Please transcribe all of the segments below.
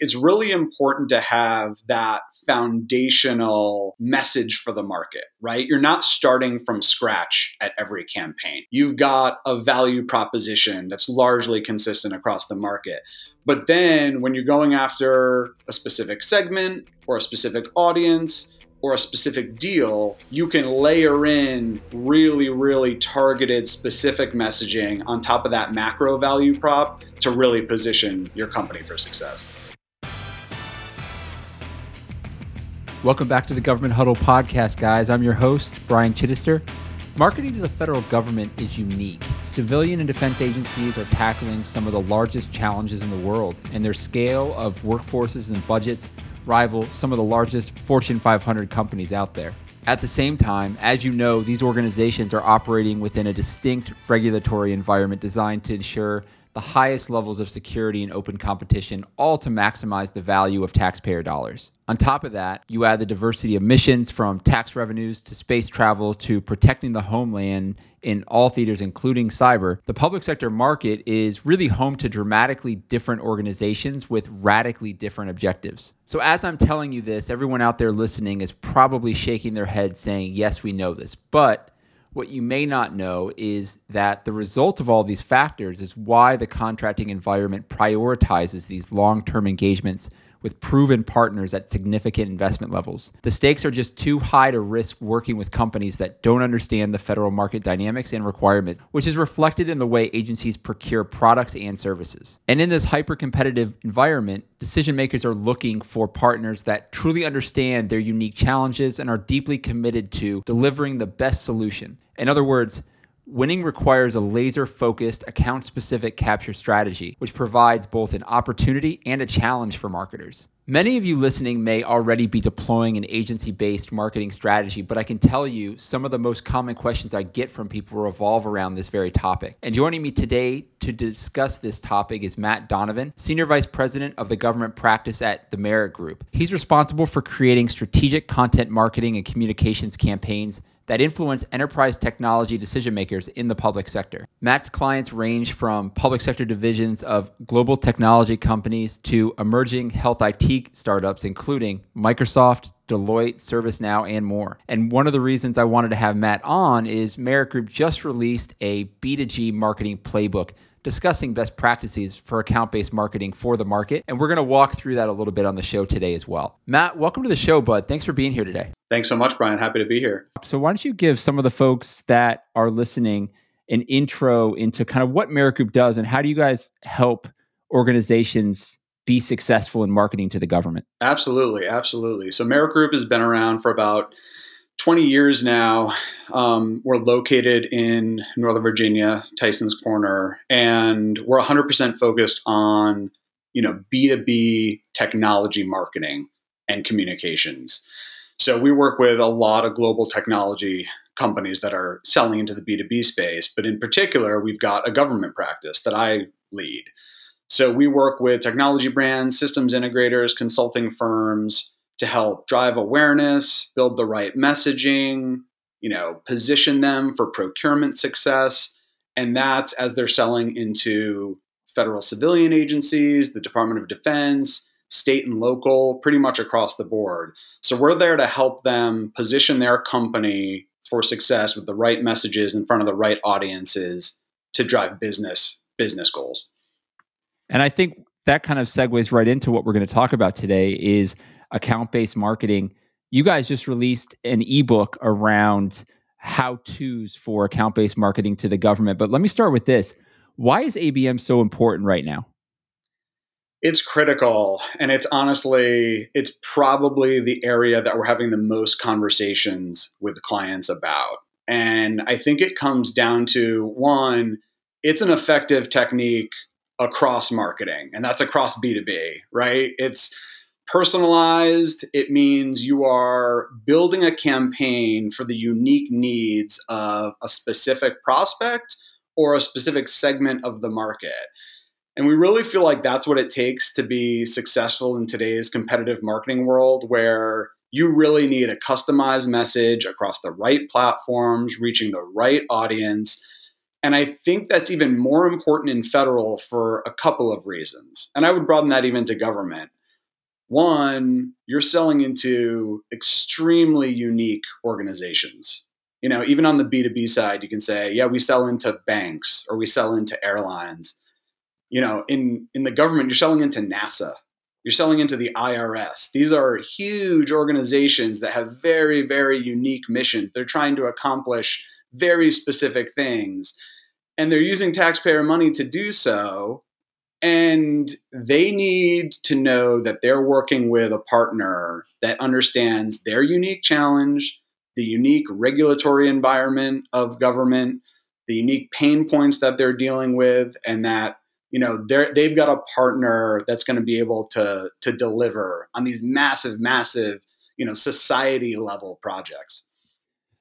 It's really important to have that foundational message for the market, right? You're not starting from scratch at every campaign. You've got a value proposition that's largely consistent across the market. But then when you're going after a specific segment or a specific audience, or a specific deal, you can layer in really, really targeted, specific messaging on top of that macro value prop to really position your company for success. Welcome back to the Government Huddle podcast, guys. I'm your host, Brian Chittister. Marketing to the federal government is unique. Civilian and defense agencies are tackling some of the largest challenges in the world, and their scale of workforces and budgets rival some of the largest Fortune 500 companies out there. At the same time, as you know, these organizations are operating within a distinct regulatory environment designed to ensure the highest levels of security and open competition, all to maximize the value of taxpayer dollars. On top of that, you add the diversity of missions from tax revenues to space travel to protecting the homeland in all theaters, including cyber. The public sector market is really home to dramatically different organizations with radically different objectives. So, as I'm telling you this, everyone out there listening is probably shaking their head saying, Yes, we know this. But what you may not know is that the result of all these factors is why the contracting environment prioritizes these long term engagements with proven partners at significant investment levels. The stakes are just too high to risk working with companies that don't understand the federal market dynamics and requirement, which is reflected in the way agencies procure products and services. And in this hyper competitive environment, decision makers are looking for partners that truly understand their unique challenges and are deeply committed to delivering the best solution. In other words, Winning requires a laser focused, account specific capture strategy, which provides both an opportunity and a challenge for marketers. Many of you listening may already be deploying an agency based marketing strategy, but I can tell you some of the most common questions I get from people revolve around this very topic. And joining me today to discuss this topic is Matt Donovan, Senior Vice President of the Government Practice at the Merritt Group. He's responsible for creating strategic content marketing and communications campaigns that influence enterprise technology decision makers in the public sector. Matt's clients range from public sector divisions of global technology companies to emerging health IT startups, including Microsoft, Deloitte, ServiceNow, and more. And one of the reasons I wanted to have Matt on is Merritt Group just released a B2G marketing playbook discussing best practices for account based marketing for the market. And we're going to walk through that a little bit on the show today as well. Matt, welcome to the show, bud. Thanks for being here today. Thanks so much, Brian. Happy to be here. So, why don't you give some of the folks that are listening an intro into kind of what Merritt Group does and how do you guys help organizations be successful in marketing to the government? Absolutely, absolutely. So, Merritt Group has been around for about 20 years now. Um, we're located in Northern Virginia, Tyson's Corner, and we're 100% focused on you know B2B technology marketing and communications. So we work with a lot of global technology companies that are selling into the B2B space, but in particular, we've got a government practice that I lead. So we work with technology brands, systems integrators, consulting firms to help drive awareness, build the right messaging, you know, position them for procurement success. And that's as they're selling into federal civilian agencies, the Department of Defense, state and local, pretty much across the board. So we're there to help them position their company for success with the right messages in front of the right audiences to drive business business goals. And I think that kind of segues right into what we're going to talk about today is account-based marketing. You guys just released an ebook around how-tos for account-based marketing to the government. But let me start with this. Why is ABM so important right now? It's critical. And it's honestly, it's probably the area that we're having the most conversations with clients about. And I think it comes down to one, it's an effective technique across marketing, and that's across B2B, right? It's personalized. It means you are building a campaign for the unique needs of a specific prospect or a specific segment of the market. And we really feel like that's what it takes to be successful in today's competitive marketing world, where you really need a customized message across the right platforms, reaching the right audience. And I think that's even more important in federal for a couple of reasons. And I would broaden that even to government. One, you're selling into extremely unique organizations. You know, even on the B2B side, you can say, yeah, we sell into banks or we sell into airlines. You know in in the government you're selling into nasa. You're selling into the irs these are huge organizations that have very very unique missions they're trying to accomplish very specific things and they're using taxpayer money to do so and they need to know that they're working with a partner that understands their unique challenge the unique regulatory environment of government the unique pain points that they're dealing with and that you know they've got a partner that's going to be able to to deliver on these massive massive you know society level projects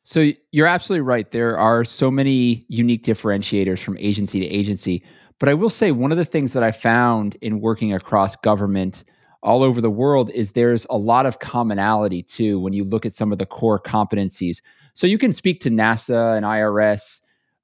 so you're absolutely right. There are so many unique differentiators from agency to agency. But i will say one of the things that i found in working across government all over the world is there's a lot of commonality too when you look at some of the core competencies. So you can speak to nasa and irs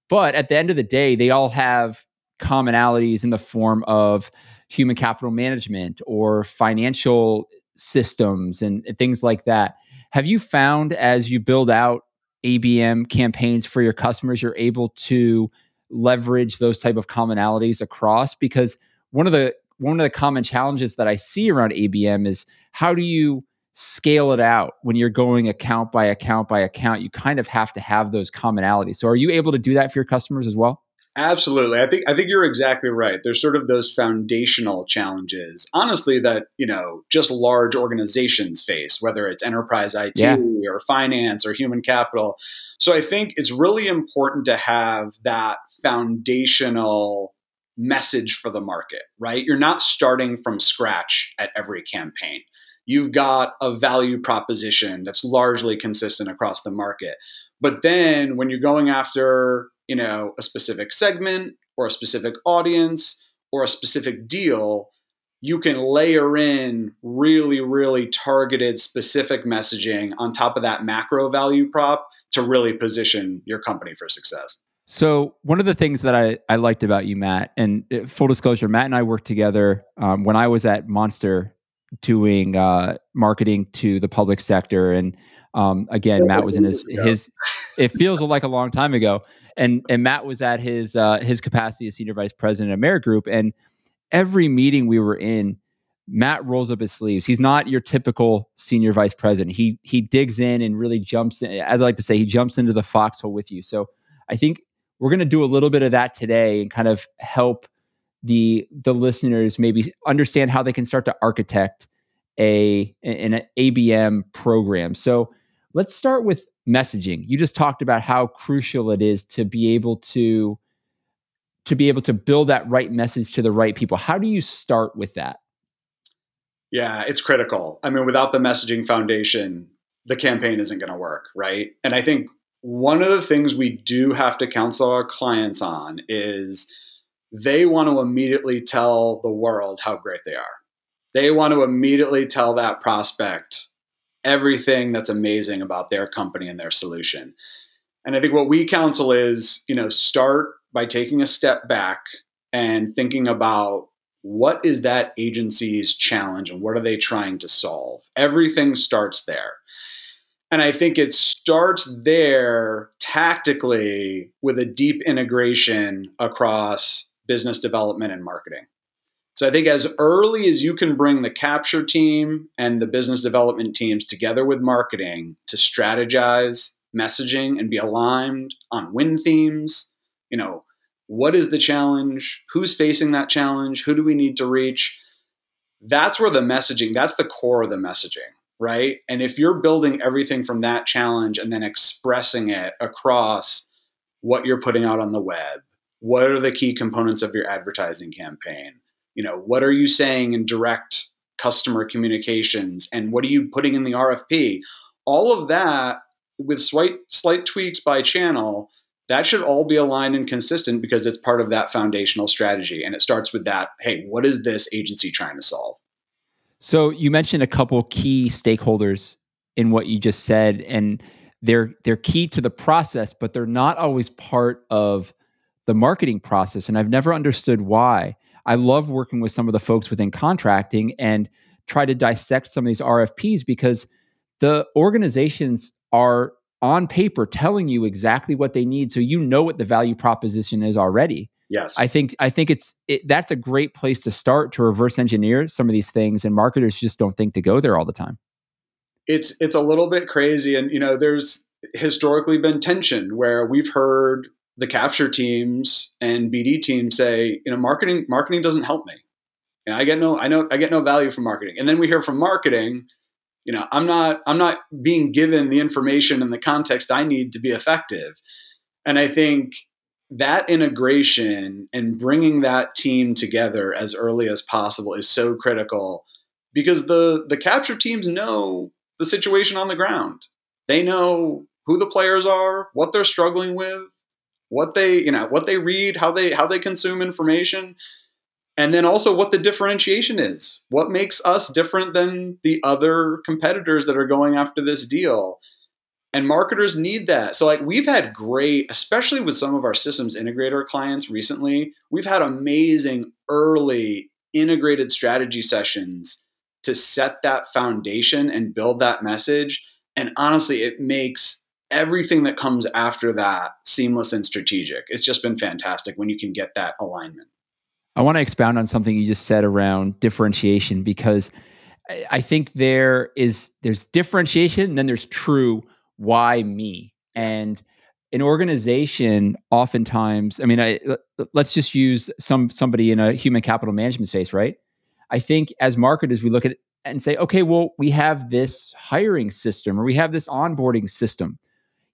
but at the end of the day they all have commonalities in the form of human capital management or financial systems and things like that. Have you found as you build out ABM campaigns for your customers, you're able to leverage those type of commonalities across? Because one of the one of the common challenges that I see around ABM is how do you scale it out when you're going account by account by account? You kind of have to have those commonalities. So are you able to do that for your customers as well? Absolutely. I think I think you're exactly right. There's sort of those foundational challenges, honestly, that, you know, just large organizations face, whether it's enterprise IT yeah. or finance or human capital. So I think it's really important to have that foundational message for the market, right? You're not starting from scratch at every campaign. You've got a value proposition that's largely consistent across the market. But then when you're going after you know a specific segment or a specific audience or a specific deal you can layer in really really targeted specific messaging on top of that macro value prop to really position your company for success. So one of the things that I, I liked about you matt and uh, full disclosure matt and i worked together um, when i was at monster doing uh, marketing to the public sector and um, again matt was in his his it feels like a long time ago and and Matt was at his uh, his capacity as senior vice president of Merritt Group, and every meeting we were in, Matt rolls up his sleeves. He's not your typical senior vice president. He he digs in and really jumps in. As I like to say, he jumps into the foxhole with you. So I think we're going to do a little bit of that today and kind of help the the listeners maybe understand how they can start to architect a an ABM program. So let's start with messaging. You just talked about how crucial it is to be able to to be able to build that right message to the right people. How do you start with that? Yeah, it's critical. I mean, without the messaging foundation, the campaign isn't going to work, right? And I think one of the things we do have to counsel our clients on is they want to immediately tell the world how great they are. They want to immediately tell that prospect everything that's amazing about their company and their solution. And I think what we counsel is, you know, start by taking a step back and thinking about what is that agency's challenge and what are they trying to solve? Everything starts there. And I think it starts there tactically with a deep integration across business development and marketing. So I think as early as you can bring the capture team and the business development teams together with marketing to strategize messaging and be aligned on win themes, you know, what is the challenge? Who's facing that challenge? Who do we need to reach? That's where the messaging, that's the core of the messaging, right? And if you're building everything from that challenge and then expressing it across what you're putting out on the web, what are the key components of your advertising campaign? You know, what are you saying in direct customer communications and what are you putting in the RFP? All of that with slight slight tweaks by channel, that should all be aligned and consistent because it's part of that foundational strategy. And it starts with that, hey, what is this agency trying to solve? So you mentioned a couple key stakeholders in what you just said, and they're they're key to the process, but they're not always part of the marketing process. And I've never understood why. I love working with some of the folks within contracting and try to dissect some of these RFPs because the organizations are on paper telling you exactly what they need so you know what the value proposition is already. Yes. I think i think it's it, that's a great place to start to reverse engineer some of these things and marketers just don't think to go there all the time. It's it's a little bit crazy and you know there's historically been tension where we've heard the capture teams and bd teams say you know marketing marketing doesn't help me. And i get no i know i get no value from marketing. And then we hear from marketing you know i'm not i'm not being given the information and the context i need to be effective. And i think that integration and bringing that team together as early as possible is so critical because the the capture teams know the situation on the ground. They know who the players are what they're struggling with what they you know what they read how they how they consume information and then also what the differentiation is. What makes us different than the other competitors that are going after this deal? And marketers need that. So, like, we've had great, especially with some of our systems integrator clients recently, we've had amazing early integrated strategy sessions to set that foundation and build that message. And honestly, it makes everything that comes after that seamless and strategic. It's just been fantastic when you can get that alignment. I want to expound on something you just said around differentiation because I think there is there's differentiation and then there's true why me and an organization oftentimes i mean I, let's just use some somebody in a human capital management space right i think as marketers we look at it and say okay well we have this hiring system or we have this onboarding system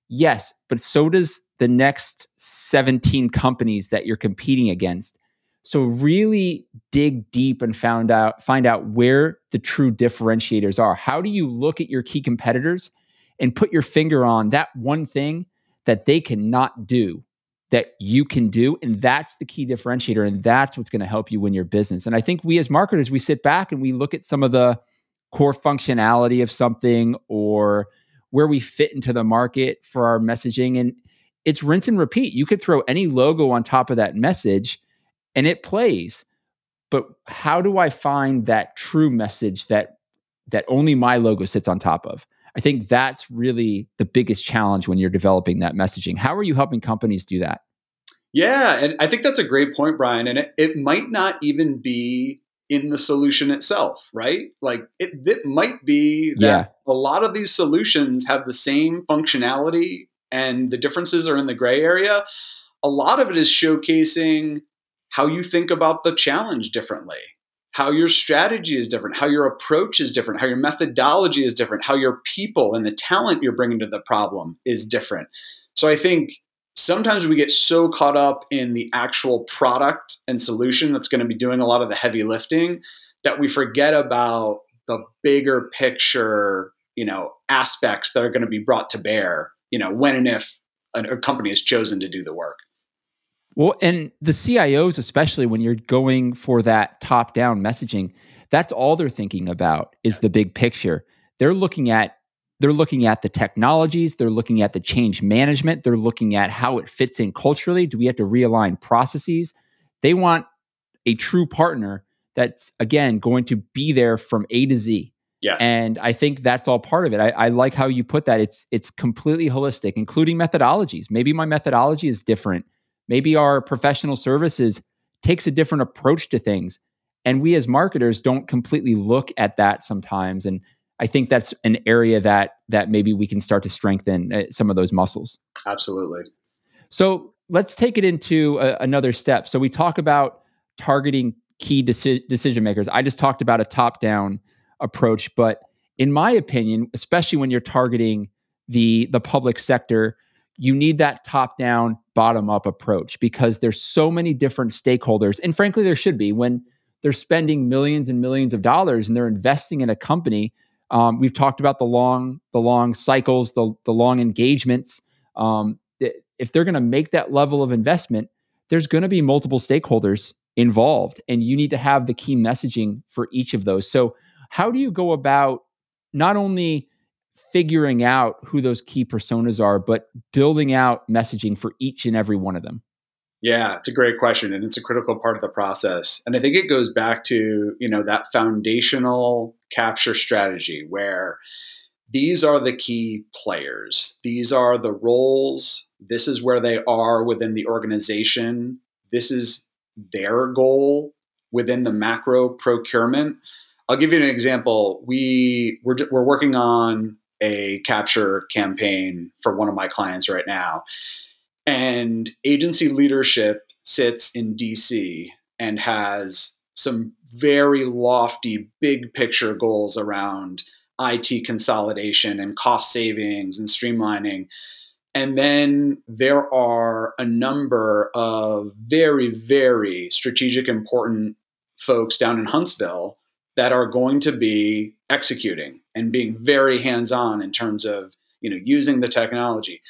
yes but so does the next 17 companies that you're competing against so really dig deep and found out find out where the true differentiators are. How do you look at your key competitors and put your finger on that one thing that they cannot do that you can do and that's the key differentiator and that's what's going to help you win your business. And I think we as marketers we sit back and we look at some of the core functionality of something or where we fit into the market for our messaging and it's rinse and repeat. You could throw any logo on top of that message and it plays. But how do i find that true message that that only my logo sits on top of? I think that's really the biggest challenge when you're developing that messaging. How are you helping companies do that? Yeah and i think that's a great point brian and it, it might not even be in the solution itself right like it, it might be that yeah. a lot of these solutions have the same functionality and the differences are in the gray area a lot of it is showcasing how you think about the challenge differently, how your strategy is different, how your approach is different, how your methodology is different, how your people and the talent you're bringing to the problem is different. So I think sometimes we get so caught up in the actual product and solution that's going to be doing a lot of the heavy lifting that we forget about the bigger picture, you know, aspects that are going to be brought to bear, you know, when and if a, company has chosen to do the work. Well, and the CIOs, especially when you're going for that top down messaging, that's all they're thinking about is yes. the big picture. They're looking at they're looking at the technologies, they're looking at the change management, they're looking at how it fits in culturally. Do we have to realign processes? They want a true partner that's again going to be there from A to Z. Yes. And I think that's all part of it. I, I, like how you put that. It's it's completely holistic, including methodologies. Maybe my methodology is different Maybe our professional services takes a different approach to things. And we as marketers don't completely look at that sometimes. And I think that's an area that that maybe we can start to strengthen uh, some of those muscles. Absolutely. So let's take it into a, another step. So we talk about targeting key deci- decision makers. I just talked about a top down approach, but in my opinion, especially when you're targeting the the public sector, you need that top down, bottom up approach because there's so many different stakeholders. And frankly, there should be when they're spending millions and millions of dollars and they're investing in a company. Um, we've talked about the long, the long cycles, the the long engagements. Um, if they're going to make that level of investment, there's going to be multiple stakeholders involved, and you need to have the key messaging for each of those. So, how do you go about not only figuring out who those key personas are, but building out messaging for each and every one of them? Yeah, it's a great question and it's a critical part of the process. And I think it goes back to, you know, that foundational capture strategy where these are the key players. These are the roles. This is where they are within the organization. This is their goal within the macro procurement. I'll give you an example. We we're, we're working on a capture campaign for one of my clients right now. And agency leadership sits in DC and has some very lofty, big picture goals around IT consolidation and cost savings and streamlining. And then there are a number of very, very strategic, important folks down in Huntsville that are going to be executing and being very hands-on in terms of you know using the technology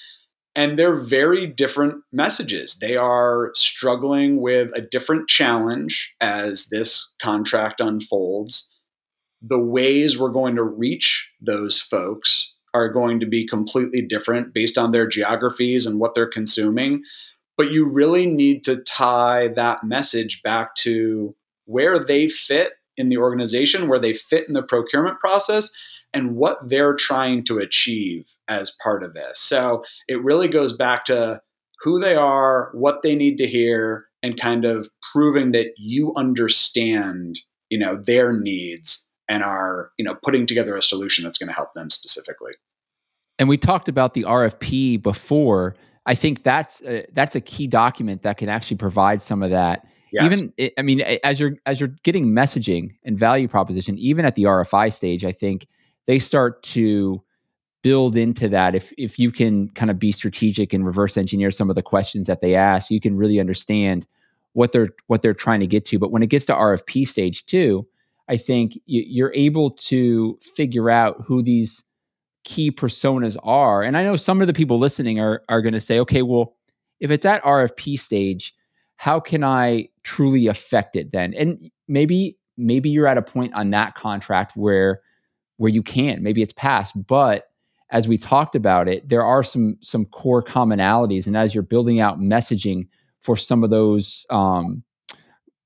and they're very different messages. They are struggling with a different challenge as this contract unfolds. The ways we're going to reach those folks are going to be completely different based on their geographies and what they're consuming. But you really need to tie that message back to where they fit in the organization, where they fit in the procurement process, and what they're trying to achieve as part of this. So it really goes back to who they are, what they need to hear, and kind of proving that you understand, you know, their needs and are, you know, putting together a solution that's going to help them specifically. And we talked about the RFP before. I think that's a, that's a key document that can actually provide some of that Yes. Even eh, I mean, eh, as you're as you're getting messaging and value proposition, even at the RFI stage, I think they start to build into that. If if you can kind of be strategic and reverse engineer some of the questions that they ask, you can really understand what they're what they're trying to get to. But when it gets to RFP stage two, I think you're able to figure out who these key personas are. And I know some of the people listening are are going to say, okay, well, if it's at RFP stage how can I truly affect it then? And maybe maybe you're at a point on that contract where where you can. Maybe it's past, but as we talked about it, there are some some core commonalities, and as you're building out messaging for some of those um,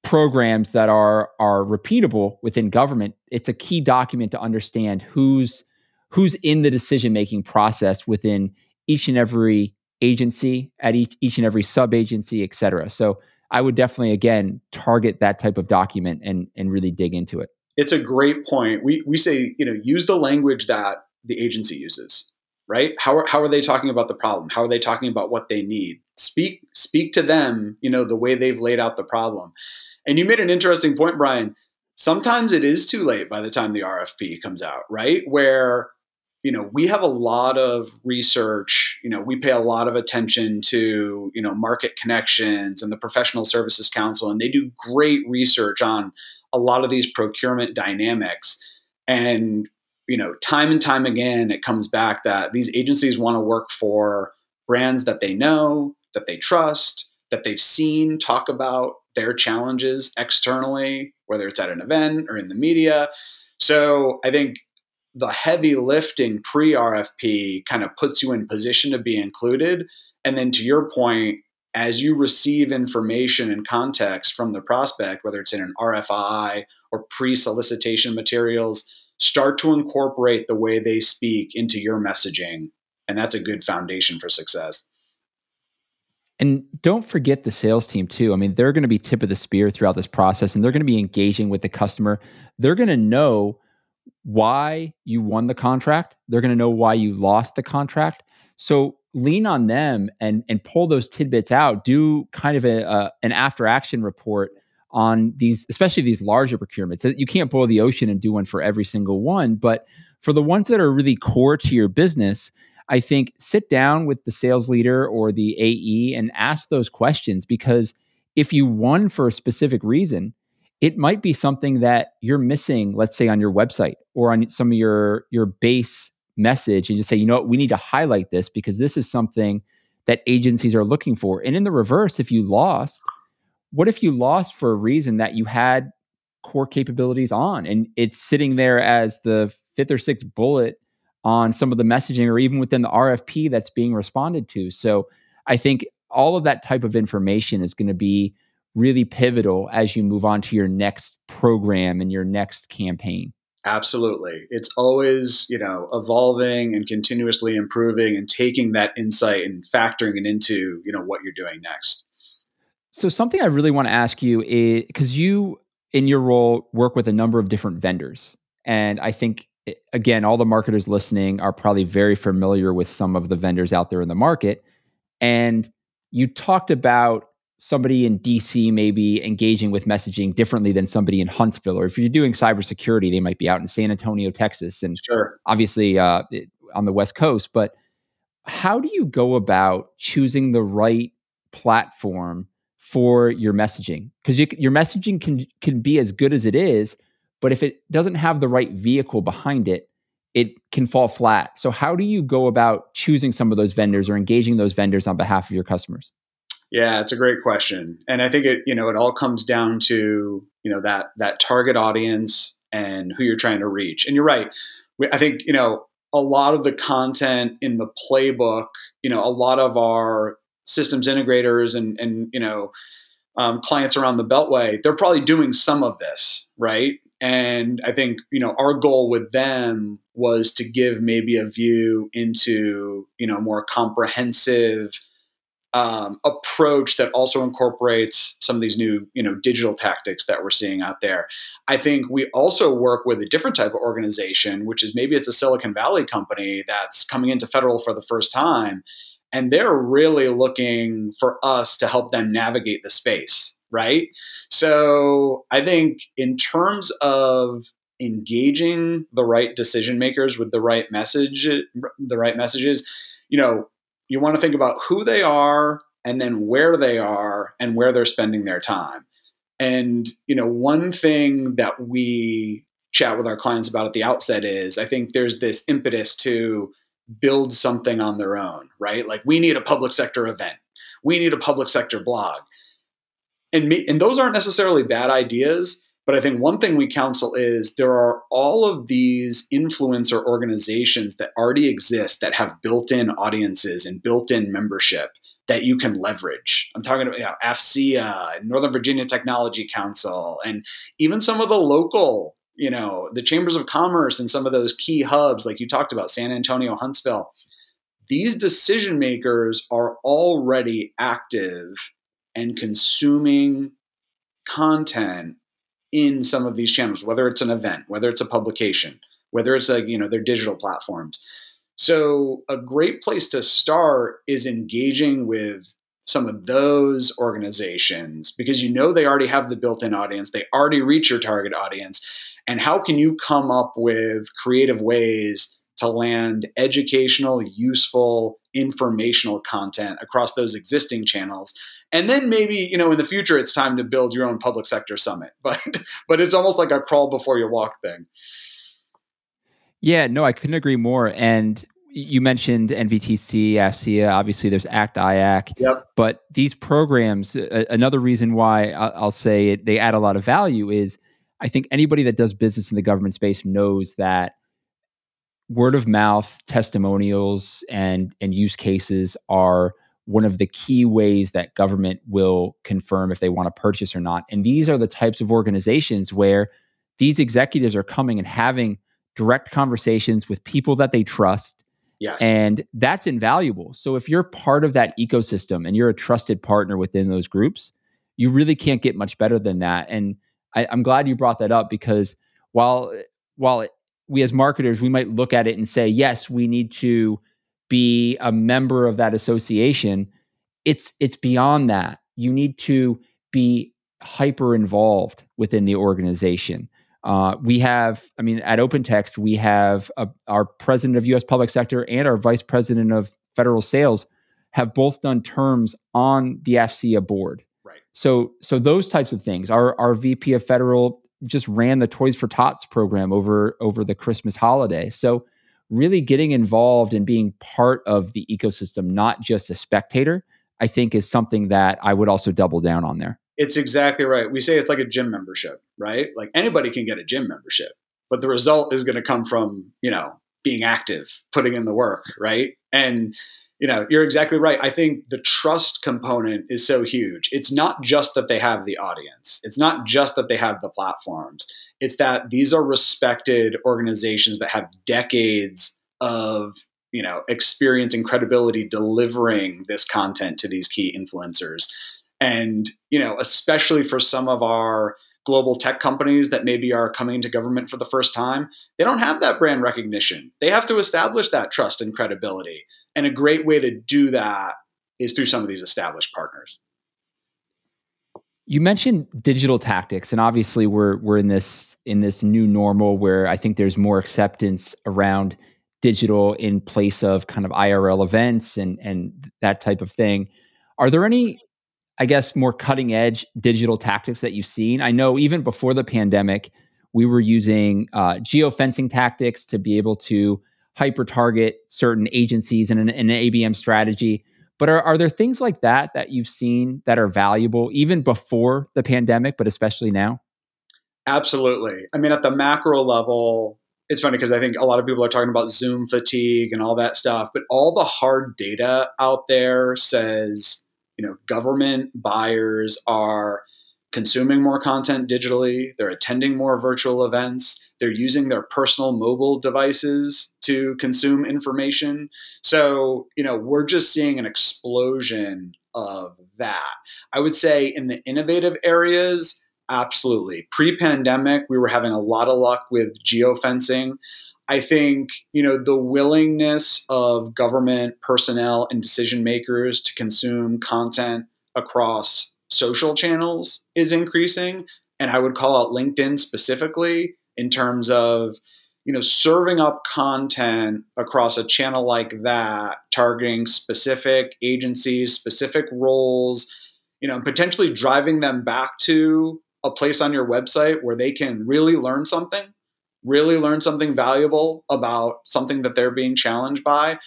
programs that are are repeatable within government, it's a key document to understand who's who's in the decision making process within each and every agency at each, each and every sub agency, et cetera. So I would definitely, again, target that type of document and, and really dig into it. It's a great point. We, we say, you know, use the language that the agency uses, right? How are, how are they talking about the problem? How are they talking about what they need? Speak, speak to them, you know, the way they've laid out the problem. And you made an interesting point, Brian. Sometimes it is too late by the time the RFP comes out, right? Where you know we have a lot of research you know we pay a lot of attention to you know market connections and the professional services council and they do great research on a lot of these procurement dynamics and you know time and time again it comes back that these agencies want to work for brands that they know that they trust that they've seen talk about their challenges externally whether it's at an event or in the media so i think the heavy lifting pre RFP kind of puts you in position to be included. And then to your point, as you receive information and context from the prospect, whether it's in an RFI or pre solicitation materials, start to incorporate the way they speak into your messaging. And that's a good foundation for success. And don't forget the sales team too. I mean, they're going to be tip of the spear throughout this process and they're going to be engaging with the customer. They're going to know why you won the contract. They're going to know why you lost the contract. So lean on them and and pull those tidbits out. Do kind of a, a an after action report on these, especially these larger procurements. You can't boil the ocean and do one for every single one, but for the ones that are really core to your business, I think sit down with the sales leader or the AE and ask those questions because if you won for a specific reason, it might be something that you're missing, let's say on your website or on some of your your base message and just say, you know what, we need to highlight this because this is something that agencies are looking for. And in the reverse, if you lost, what if you lost for a reason that you had core capabilities on and it's sitting there as the fifth or sixth bullet on some of the messaging or even within the RFP that's being responded to. So I think all of that type of information is going to be really pivotal as you move on to your next program and your next campaign. Absolutely. It's always, you know, evolving and continuously improving and taking that insight and factoring it into, you know, what you're doing next. So something I really want to ask you is cuz you in your role work with a number of different vendors. And I think again, all the marketers listening are probably very familiar with some of the vendors out there in the market. And you talked about somebody in DC maybe engaging with messaging differently than somebody in Huntsville, or if you're doing cybersecurity, they might be out in San Antonio, Texas, and sure. obviously uh, on the West Coast. But how do you go about choosing the right platform for your messaging? Because you, your messaging can can be as good as it is, but if it doesn't have the right vehicle behind it, it can fall flat. So how do you go about choosing some of those vendors or engaging those vendors on behalf of your customers? Yeah, it's a great question. And I think it, you know, it all comes down to, you know, that that target audience and who you're trying to reach. And you're right. I think, you know, a lot of the content in the playbook, you know, a lot of our systems integrators and and, you know, um, clients around the beltway, they're probably doing some of this, right? And I think, you know, our goal with them was to give maybe a view into, you know, more comprehensive um, approach that also incorporates some of these new you know digital tactics that we're seeing out there. I think we also work with a different type of organization which is maybe it's a silicon valley company that's coming into federal for the first time and they're really looking for us to help them navigate the space right? So i think in terms of engaging the right decision makers with the right message the right messages you know you want to think about who they are and then where they are and where they're spending their time. And, you know, one thing that we chat with our clients about at the outset is I think there's this impetus to build something on their own, right? Like we need a public sector event. We need a public sector blog. And me, and those aren't necessarily bad ideas, but I think one thing we counsel is there are all of these influencer organizations that already exist that have built in audiences and built in membership that you can leverage. I'm talking about you know, AFCEA, uh, Northern Virginia Technology Council, and even some of the local, you know, the chambers of commerce and some of those key hubs, like you talked about, San Antonio, Huntsville. These decision makers are already active and consuming content in some of these channels, whether it's an event, whether it's a publication, whether it's like, you know, their digital platforms. So a great place to start is engaging with some of those organizations because you know they already have the built-in audience, they already reach your target audience. And how can you come up with creative ways to land educational, useful, informational content across those existing channels and then maybe you know in the future it's time to build your own public sector summit but but it's almost like a crawl before you walk thing yeah no i couldn't agree more and you mentioned NVTC, AFCEA, obviously there's ACT IAC. Yep. But these programs, a, another reason why I'll say it, they add a lot of value is I think anybody that does business in the government space knows that word of mouth testimonials and and use cases are one of the key ways that government will confirm if they want to purchase or not. And these are the types of organizations where these executives are coming and having direct conversations with people that they trust. Yes. And that's invaluable. So if you're part of that ecosystem and you're a trusted partner within those groups, you really can't get much better than that. And I, am glad you brought that up because while while we as marketers we might look at it and say, yes, we need to be a member of that association it's it's beyond that you need to be hyper involved within the organization Uh, we have, I mean, at OpenText, we have a, our president of U.S. public sector and our vice president of federal sales have both done terms on the AFCEA board. Right. So, so those types of things. Our our VP of federal just ran the Toys for Tots program over over the Christmas holiday. So, really getting involved and being part of the ecosystem, not just a spectator, I think is something that I would also double down on there. It's exactly right. We say it's like a gym membership, right? Like anybody can get a gym membership, but the result is going to come from, you know, being active, putting in the work, right? And you know, you're exactly right. I think the trust component is so huge. It's not just that they have the audience. It's not just that they have the platforms. It's that these are respected organizations that have decades of, you know, experience and credibility delivering this content to these key influencers. And, you know, especially for some of our global tech companies that maybe are coming to government for the first time, they don't have that brand recognition. They have to establish that trust and credibility. And a great way to do that is through some of these established partners. You mentioned digital tactics, and obviously we're we're in this in this new normal where I think there's more acceptance around digital in place of kind of IRL events and and that type of thing. Are there any, I guess, more cutting edge digital tactics that you've seen? I know even before the pandemic, we were using uh, geofencing tactics to be able to hyper target certain agencies in an, an ABM strategy. But are, are there things like that that you've seen that are valuable even before the pandemic, but especially now? Absolutely. I mean, at the macro level, it's funny because I think a lot of people are talking about Zoom fatigue and all that stuff, but all the hard data out there says, you know, government buyers are consuming more content digitally, they're attending more virtual events, they're using their personal mobile devices to consume information. So, you know, we're just seeing an explosion of that. I would say in the innovative areas, absolutely. Pre pandemic, we were having a lot of luck with geofencing. I think, you know, the willingness of government personnel and decision makers to consume content across social channels is increasing. And I would call out LinkedIn specifically in terms of you know serving up content across a channel like that targeting specific agencies specific roles you know potentially driving them back to a place on your website where they can really learn something really learn something valuable about something that they're being challenged by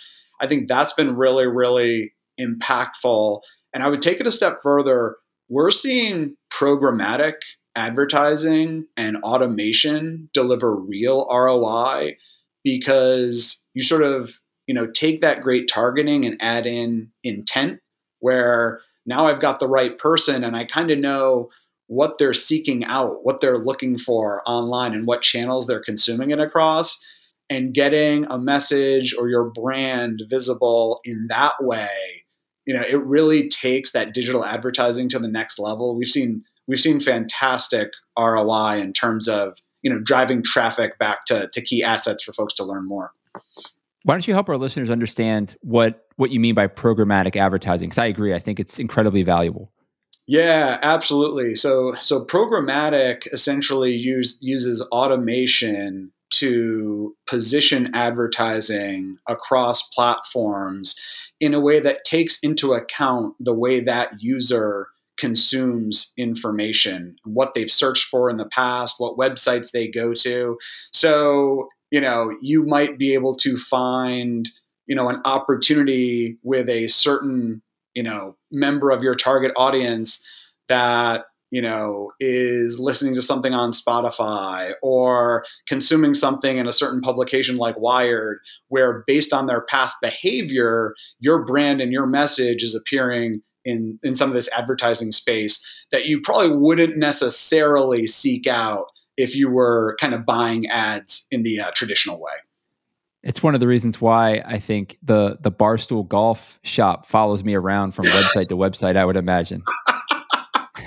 i think that's been really really impactful. And i would take it a step further. We're seeing programmatic advertising and automation deliver real ROI because you sort of you know take that great targeting and add in intent where now I've got the right person and I kind of know what they're seeking out, what they're looking for online and what channels they're consuming it across and getting a message or your brand visible in that way you know it really takes that digital advertising to the next level. We've seen we've seen fantastic roi in terms of you know driving traffic back to, to key assets for folks to learn more. Why don't you help our listeners understand what what you mean by programmatic advertising? Because i agree i think it's incredibly valuable yeah absolutely so so programmatic essentially use, uses automation to position advertising across platforms in a way that takes into account the way that user consumes information, what they've searched for in the past, what websites they go to. So, you know, you might be able to find, you know, an opportunity with a certain, you know, member of your target audience that you know, is listening to something on Spotify or consuming something in a certain publication like Wired, where based on their past behavior, your brand and your message is appearing in, in some of this advertising space that you probably wouldn't necessarily seek out if you were kind of buying ads in the uh, traditional way. It's one of the reasons why I think the the Barstool Golf shop follows me around from website to website. I would imagine.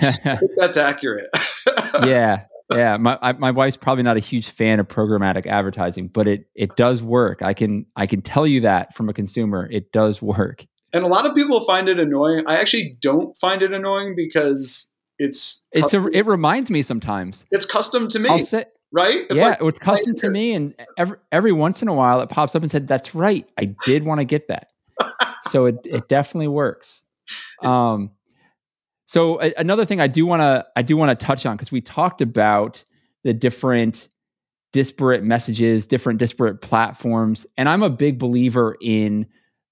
that's accurate. yeah, yeah. My I, my wife's probably not a huge fan of programmatic advertising, but it it does work. I can I can tell you that from a consumer, it does work. And a lot of people find it annoying. I actually don't find it annoying because it's it's a, it reminds me sometimes. It's custom to me. I'll say right? It's yeah, like, it's custom to me, and every every once in a while it pops up and said, "That's right, I did want to get that." so it it definitely works. Um, so a, another thing I do want to I do want to touch on because we talked about the different disparate messages, different disparate platforms, and I'm a big believer in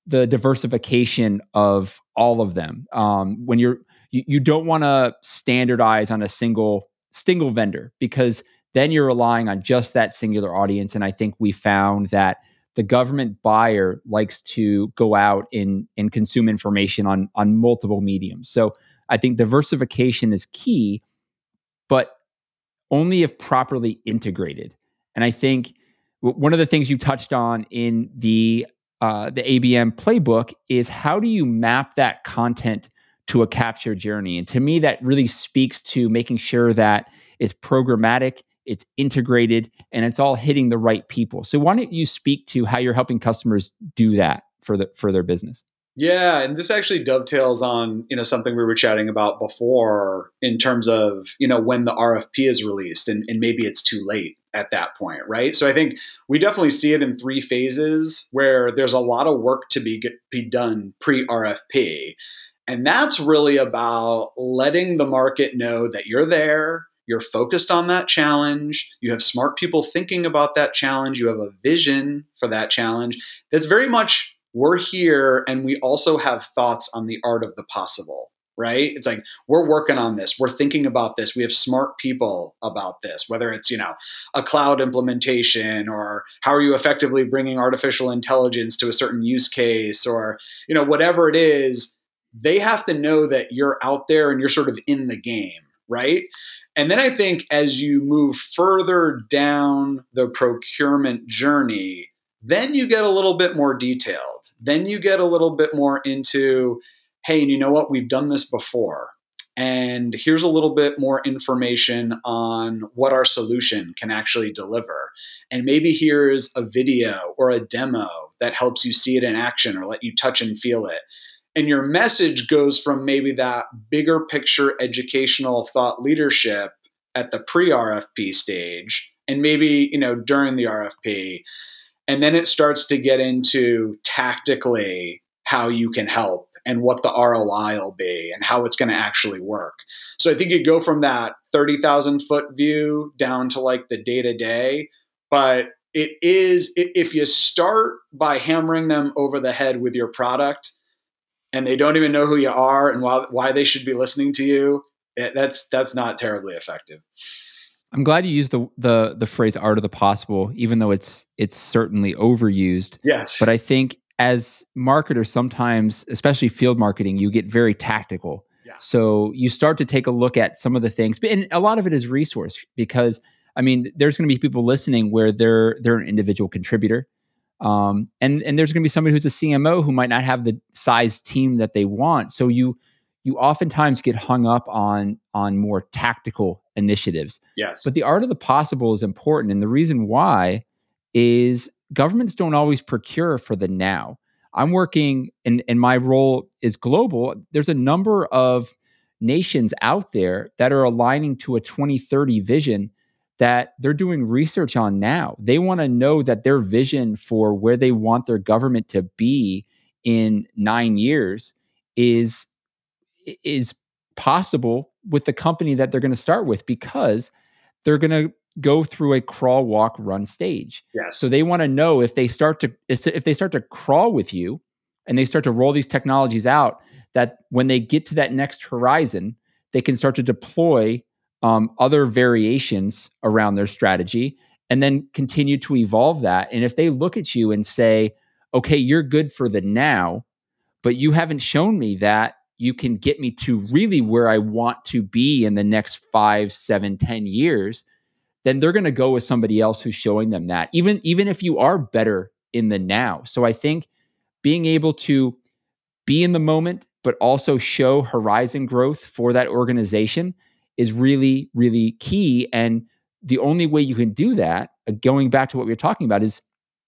the diversification of all of them. Um, when you're you, you don't want to standardize on a single single vendor because then you're relying on just that singular audience. And I think we found that the government buyer likes to go out and, and consume information on, on multiple mediums. So I think diversification is key, but only if properly integrated. And I think one of the things you touched on in the uh, the ABM playbook is how do you map that content to a capture journey? And to me, that really speaks to making sure that it's programmatic, it's integrated, and it's all hitting the right people. So why don't you speak to how you're helping customers do that for the for their business? Yeah, and this actually dovetails on you know something we were chatting about before in terms of you know when the RFP is released and, and maybe it's too late at that point, right? So I think we definitely see it in three phases where there's a lot of work to be be done pre RFP, and that's really about letting the market know that you're there, you're focused on that challenge. You have smart people thinking about that challenge. You have a vision for that challenge. That's very much we're here and we also have thoughts on the art of the possible, right? It's like we're working on this. We're thinking about this. We have smart people about this, whether it's, you know, a cloud implementation or how are you effectively bringing artificial intelligence to a certain use case or, you know, whatever it is, they have to know that you're out there and you're sort of in the game, right? And then I think as you move further down the procurement journey, then you get a little bit more detailed. Then you get a little bit more into, hey, and you know what? We've done this before. And here's a little bit more information on what our solution can actually deliver. And maybe here's a video or a demo that helps you see it in action or let you touch and feel it and your message goes from maybe that bigger picture educational thought leadership at the pre-RFP stage and maybe, you know, during the RFP and then it starts to get into tactically how you can help and what the ROI will be and how it's going to actually work. So I think you go from that 30,000 foot view down to like the day to day, but it is if you start by hammering them over the head with your product and they don't even know who you are and why, why they should be listening to you, it, that's that's not terribly effective. I'm glad you used the the the phrase "art of the possible," even though it's it's certainly overused. Yes, but I think as marketers, sometimes, especially field marketing, you get very tactical. Yeah. So you start to take a look at some of the things, and a lot of it is resource because I mean, there's going to be people listening where they're they're an individual contributor. Um, and and there's going to be somebody who's a CMO who might not have the size team that they want. So you you oftentimes get hung up on on more tactical initiatives. Yes. But the art of the possible is important, and the reason why is governments don't always procure for the now. I'm working, and and my role is global. There's a number of nations out there that are aligning to a 2030 vision that they're doing research on now. They want to know that their vision for where they want their government to be in 9 years is is possible with the company that they're going to start with because they're going to go through a crawl walk run stage. Yes. So they want to know if they start to if they start to crawl with you and they start to roll these technologies out that when they get to that next horizon, they can start to deploy um, other variations around their strategy and then continue to evolve that. And if they look at you and say, okay, you're good for the now, but you haven't shown me that you can get me to really where I want to be in the next five, seven, ten years, then they're going to go with somebody else who's showing them that, even, even if you are better in the now. So I think being able to be in the moment, but also show horizon growth for that organization is really, really key. And the only way you can do that, uh, going back to what we were talking about, is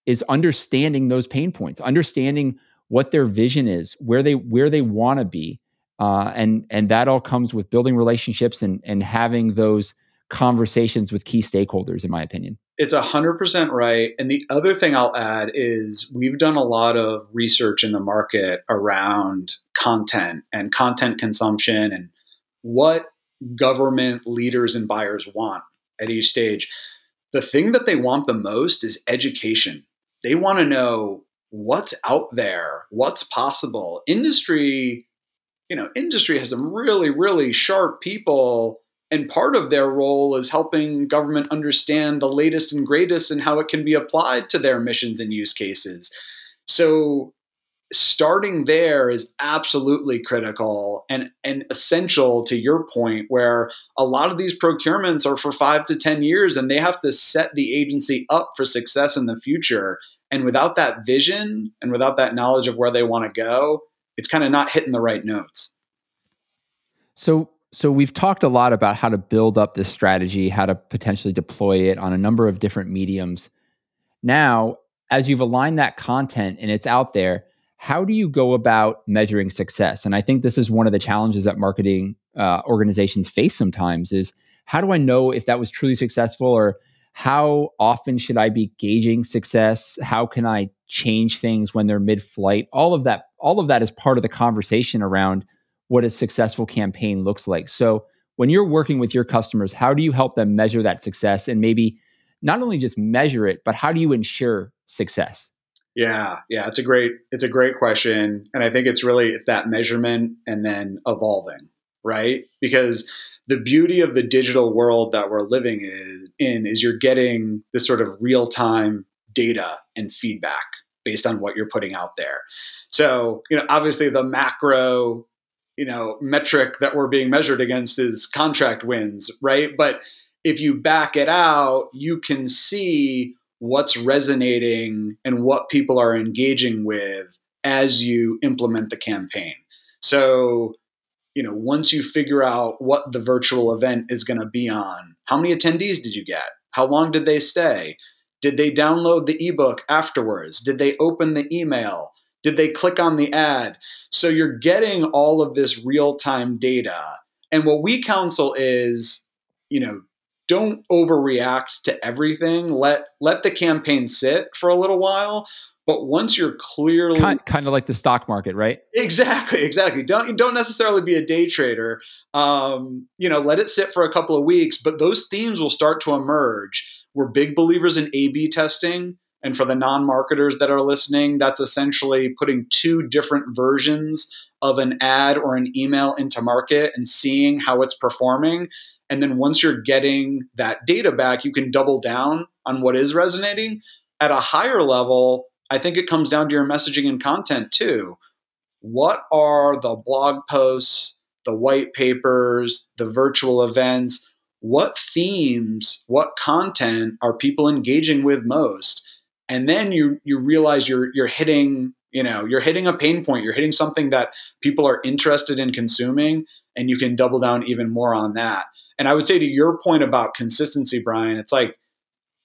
is understanding those pain points, understanding what their vision is, where they where they want to be, uh, and and that all comes with building relationships and and having those conversations with key stakeholders, in my opinion. It's a 100% right. And the other thing I'll add is we've done a lot of research in the market around content and content consumption and what government leaders and buyers want at each stage. The thing that they want the most is education. They want to know what's out there, what's possible. Industry, you know, industry has some really, really sharp people and part of their role is helping government understand the latest and greatest and how it can be applied to their missions and use cases. So starting there is absolutely critical and, and essential to your point where a lot of these procurements are for five to 10 years and they have to set the agency up for success in the future. And without that vision and without that knowledge of where they want to go, it's kind of not hitting the right notes. So so we've talked a lot about how to build up this strategy, how to potentially deploy it on a number of different mediums. Now, as you've aligned that content and it's out there, how do you go about measuring success? And I think this is one of the challenges that marketing uh, organizations face sometimes is how do I know if that was truly successful or how often should I be gauging success? How can I change things when they're mid-flight? All of that all of that is part of the conversation around what a successful campaign looks like. So, when you're working with your customers, how do you help them measure that success and maybe not only just measure it, but how do you ensure success? Yeah, yeah, it's a great it's a great question, and I think it's really it's that measurement and then evolving, right? Because the beauty of the digital world that we're living in is you're getting this sort of real time data and feedback based on what you're putting out there. So, you know, obviously the macro you know metric that we're being measured against is contract wins right but if you back it out you can see what's resonating and what people are engaging with as you implement the campaign. So you know once you figure out what the virtual event is going to be on how many attendees did you get? How long did they stay? Did they download the ebook afterwards? Did they open the email? Did they click on the ad? So you're getting all of this real time data. And what we counsel is, you know, don't overreact to everything. Let let the campaign sit for a little while. But once you're clearly kind, kind of like the stock market, right? Exactly, exactly. Don't don't necessarily be a day trader. Um, you know, let it sit for a couple of weeks, but those themes will start to emerge. We're big believers in A/B testing. And for the non marketers that are listening, that's essentially putting two different versions of an ad or an email into market and seeing how it's performing. And then once you're getting that data back, you can double down on what is resonating. At a higher level, I think it comes down to your messaging and content too. What are the blog posts, the white papers, the virtual events? What themes, what content are people engaging with most? and then you you realize you're you're hitting you know you're hitting a pain point you're hitting something that people are interested in consuming and you can double down even more on that and i would say to your point about consistency brian it's like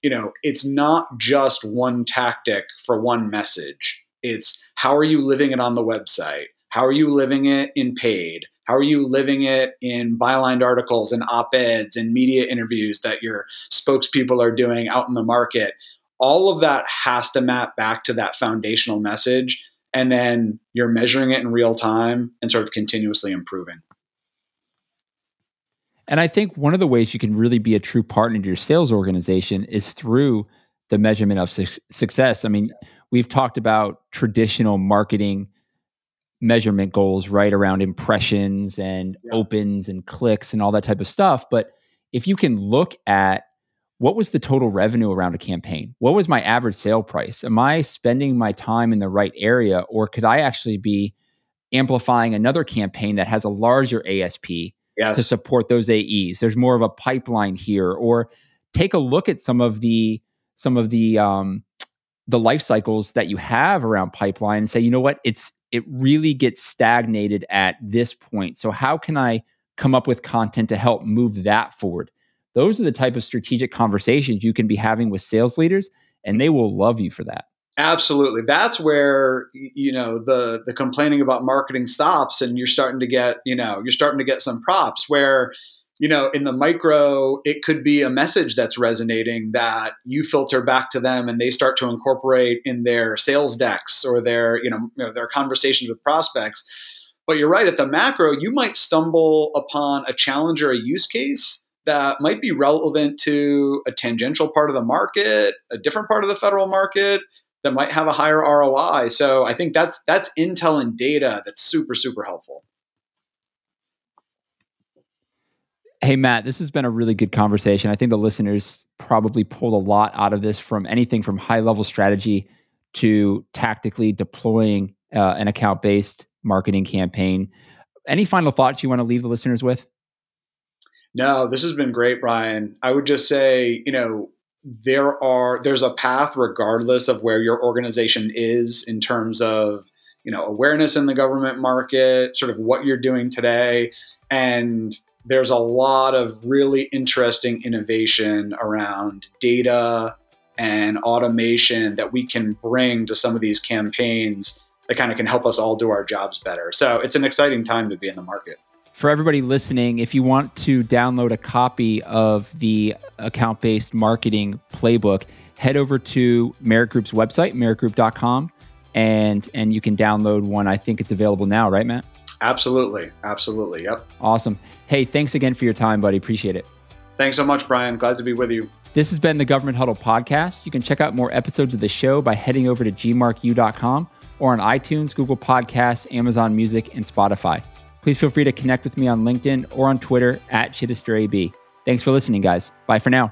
you know it's not just one tactic for one message. It's how are you living it on the website? How are you living it in paid? How are you living it in bylined articles and op-eds and media interviews that your spokespeople are doing out in the market? All of that has to map back to that foundational message and then you're measuring it in real time and sort of continuously improving and i think one of the ways you can really be a true partner to your sales organization is through the measurement of su- success i mean we've talked about traditional marketing measurement goals right around impressions and yeah. opens and clicks and all that type of stuff but if you can look at what was the total revenue around a campaign? What was my average sale price? Am I spending my time in the right area, or could I actually be amplifying another campaign that has a larger ASP yes. to support those AEs? There's more of a pipeline here, or take a look at some of the some of the um, the life cycles that you have around pipeline and say, you know what, it's it really gets stagnated at this point. So how can I come up with content to help move that forward? Those are the type of strategic conversations you can be having with sales leaders, and they will love you for that. Absolutely. That's where you know the the complaining about marketing stops and you're starting to get, you know, you're starting to get some props where you know, in the micro, it could be a message that's resonating that you filter back to them and they start to incorporate in their sales decks or their, you know, you know their conversations with prospects. But you're right, at the macro, you might stumble upon a challenge or a use case that might be relevant to a tangential part of the market, a different part of the federal market that might have a higher ROI. So I think that's that's intel and data that's super super helpful. Hey Matt, this has been a really good conversation. I think the listeners probably pulled a lot out of this from anything from high level strategy to tactically deploying uh, an account based marketing campaign. Any final thoughts you want to leave the listeners with? No, this has been great, Brian. I would just say, you know, there are there's a path regardless of where your organization is in terms of, you know, awareness in the government market, sort of what you're doing today and there's a lot of really interesting innovation around data and automation that we can bring to some of these campaigns that kind of can help us all do our jobs better. So it's an exciting time to be in the market for everybody listening, if you want to download a copy of the account based marketing playbook, head over to Merritt Group's website, merrittgroup.com, and and you can download one. I think it's available now, right, Matt? Absolutely. Absolutely. Yep. Awesome. Hey, thanks again for your time, buddy. Appreciate it. Thanks so much, Brian. Glad to be with you. This has been the Government Huddle podcast. You can check out more episodes of the show by heading over to gmarku.com or on iTunes, Google Podcasts, Amazon Music, and Spotify. Please feel free to connect with me on LinkedIn or on Twitter at ChittisterAB. Thanks for listening, guys. Bye for now.